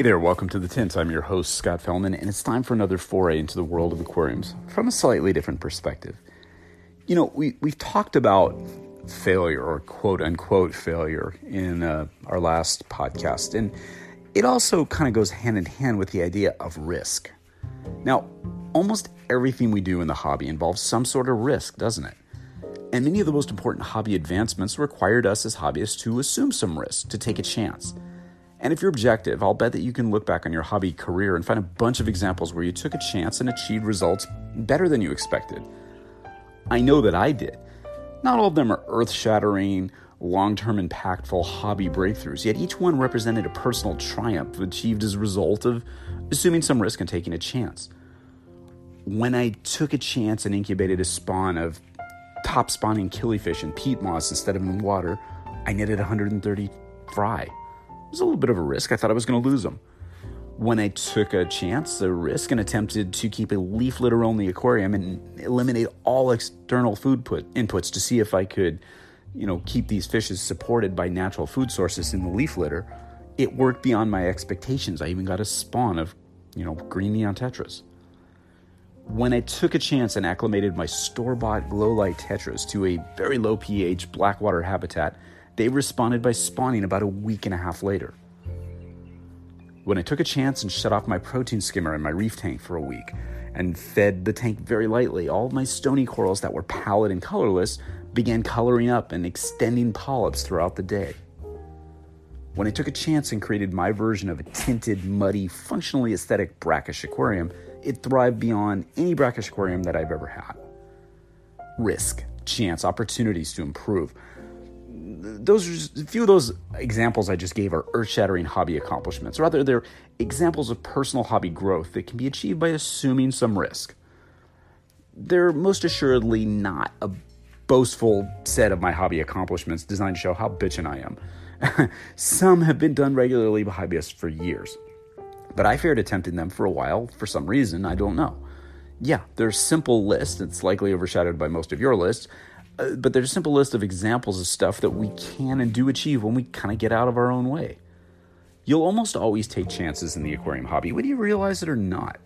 Hey there, welcome to the Tint. I'm your host, Scott Fellman, and it's time for another foray into the world of aquariums from a slightly different perspective. You know, we, we've talked about failure or quote unquote failure in uh, our last podcast, and it also kind of goes hand in hand with the idea of risk. Now, almost everything we do in the hobby involves some sort of risk, doesn't it? And many of the most important hobby advancements required us as hobbyists to assume some risk, to take a chance. And if you're objective, I'll bet that you can look back on your hobby career and find a bunch of examples where you took a chance and achieved results better than you expected. I know that I did. Not all of them are earth shattering, long term impactful hobby breakthroughs, yet each one represented a personal triumph achieved as a result of assuming some risk and taking a chance. When I took a chance and incubated a spawn of top spawning killifish in peat moss instead of in water, I netted 130 fry. It was a little bit of a risk. I thought I was going to lose them. When I took a chance, a risk, and attempted to keep a leaf litter only aquarium and eliminate all external food put inputs to see if I could, you know, keep these fishes supported by natural food sources in the leaf litter, it worked beyond my expectations. I even got a spawn of, you know, green neon tetras. When I took a chance and acclimated my store bought glow light tetras to a very low pH blackwater habitat, they responded by spawning about a week and a half later. When I took a chance and shut off my protein skimmer in my reef tank for a week and fed the tank very lightly, all of my stony corals that were pallid and colorless began coloring up and extending polyps throughout the day. When I took a chance and created my version of a tinted, muddy, functionally aesthetic brackish aquarium, it thrived beyond any brackish aquarium that I've ever had. Risk, chance, opportunities to improve those a few of those examples I just gave are earth-shattering hobby accomplishments. Rather, they're examples of personal hobby growth that can be achieved by assuming some risk. They're most assuredly not a boastful set of my hobby accomplishments designed to show how bitchin' I am. some have been done regularly by hobbyists for years, but I fared attempting them for a while for some reason I don't know. Yeah, there's simple list. It's likely overshadowed by most of your lists, uh, but there's a simple list of examples of stuff that we can and do achieve when we kind of get out of our own way. You'll almost always take chances in the aquarium hobby, whether you realize it or not.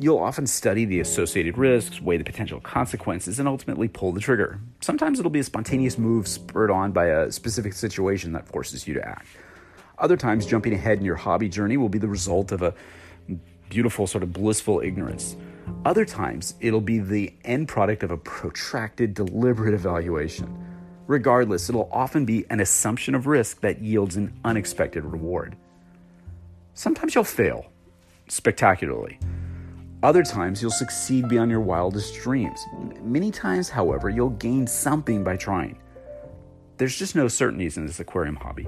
You'll often study the associated risks, weigh the potential consequences, and ultimately pull the trigger. Sometimes it'll be a spontaneous move spurred on by a specific situation that forces you to act. Other times, jumping ahead in your hobby journey will be the result of a beautiful, sort of blissful ignorance. Other times, it'll be the end product of a protracted, deliberate evaluation. Regardless, it'll often be an assumption of risk that yields an unexpected reward. Sometimes you'll fail spectacularly. Other times, you'll succeed beyond your wildest dreams. Many times, however, you'll gain something by trying. There's just no certainties in this aquarium hobby.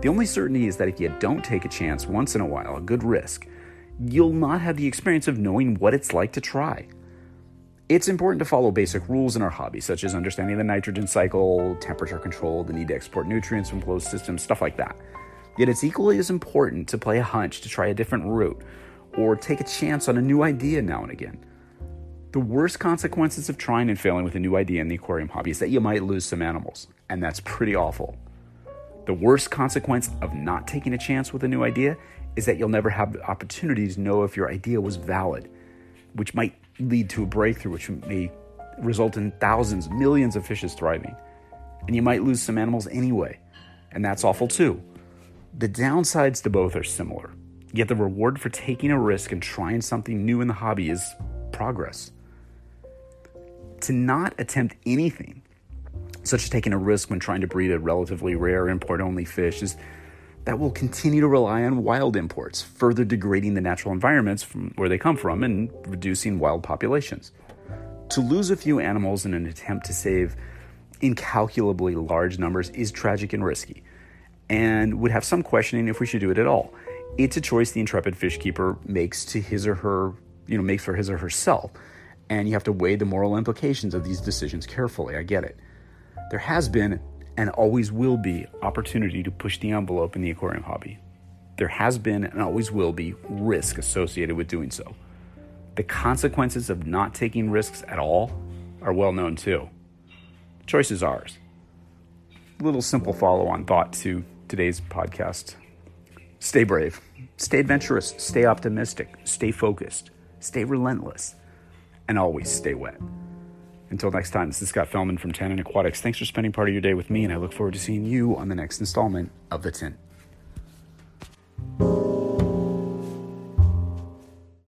The only certainty is that if you don't take a chance once in a while, a good risk, you'll not have the experience of knowing what it's like to try. It's important to follow basic rules in our hobby, such as understanding the nitrogen cycle, temperature control, the need to export nutrients from closed systems, stuff like that. Yet it's equally as important to play a hunch to try a different route or take a chance on a new idea now and again. The worst consequences of trying and failing with a new idea in the aquarium hobby is that you might lose some animals, and that's pretty awful. The worst consequence of not taking a chance with a new idea is that you'll never have the opportunity to know if your idea was valid, which might lead to a breakthrough, which may result in thousands, millions of fishes thriving. And you might lose some animals anyway, and that's awful too. The downsides to both are similar, yet the reward for taking a risk and trying something new in the hobby is progress. To not attempt anything, such as taking a risk when trying to breed a relatively rare import only fish, is that will continue to rely on wild imports, further degrading the natural environments from where they come from and reducing wild populations. To lose a few animals in an attempt to save incalculably large numbers is tragic and risky. and would have some questioning if we should do it at all. It's a choice the intrepid fish keeper makes to his or her, you know, makes for his or herself. And you have to weigh the moral implications of these decisions carefully. I get it. There has been and always will be opportunity to push the envelope in the aquarium hobby. There has been and always will be risk associated with doing so. The consequences of not taking risks at all are well known too. The choice is ours. Little simple follow on thought to today's podcast. Stay brave, stay adventurous, stay optimistic, stay focused, stay relentless, and always stay wet. Until next time, this is Scott Fellman from Tannin Aquatics. Thanks for spending part of your day with me, and I look forward to seeing you on the next installment of The Tint.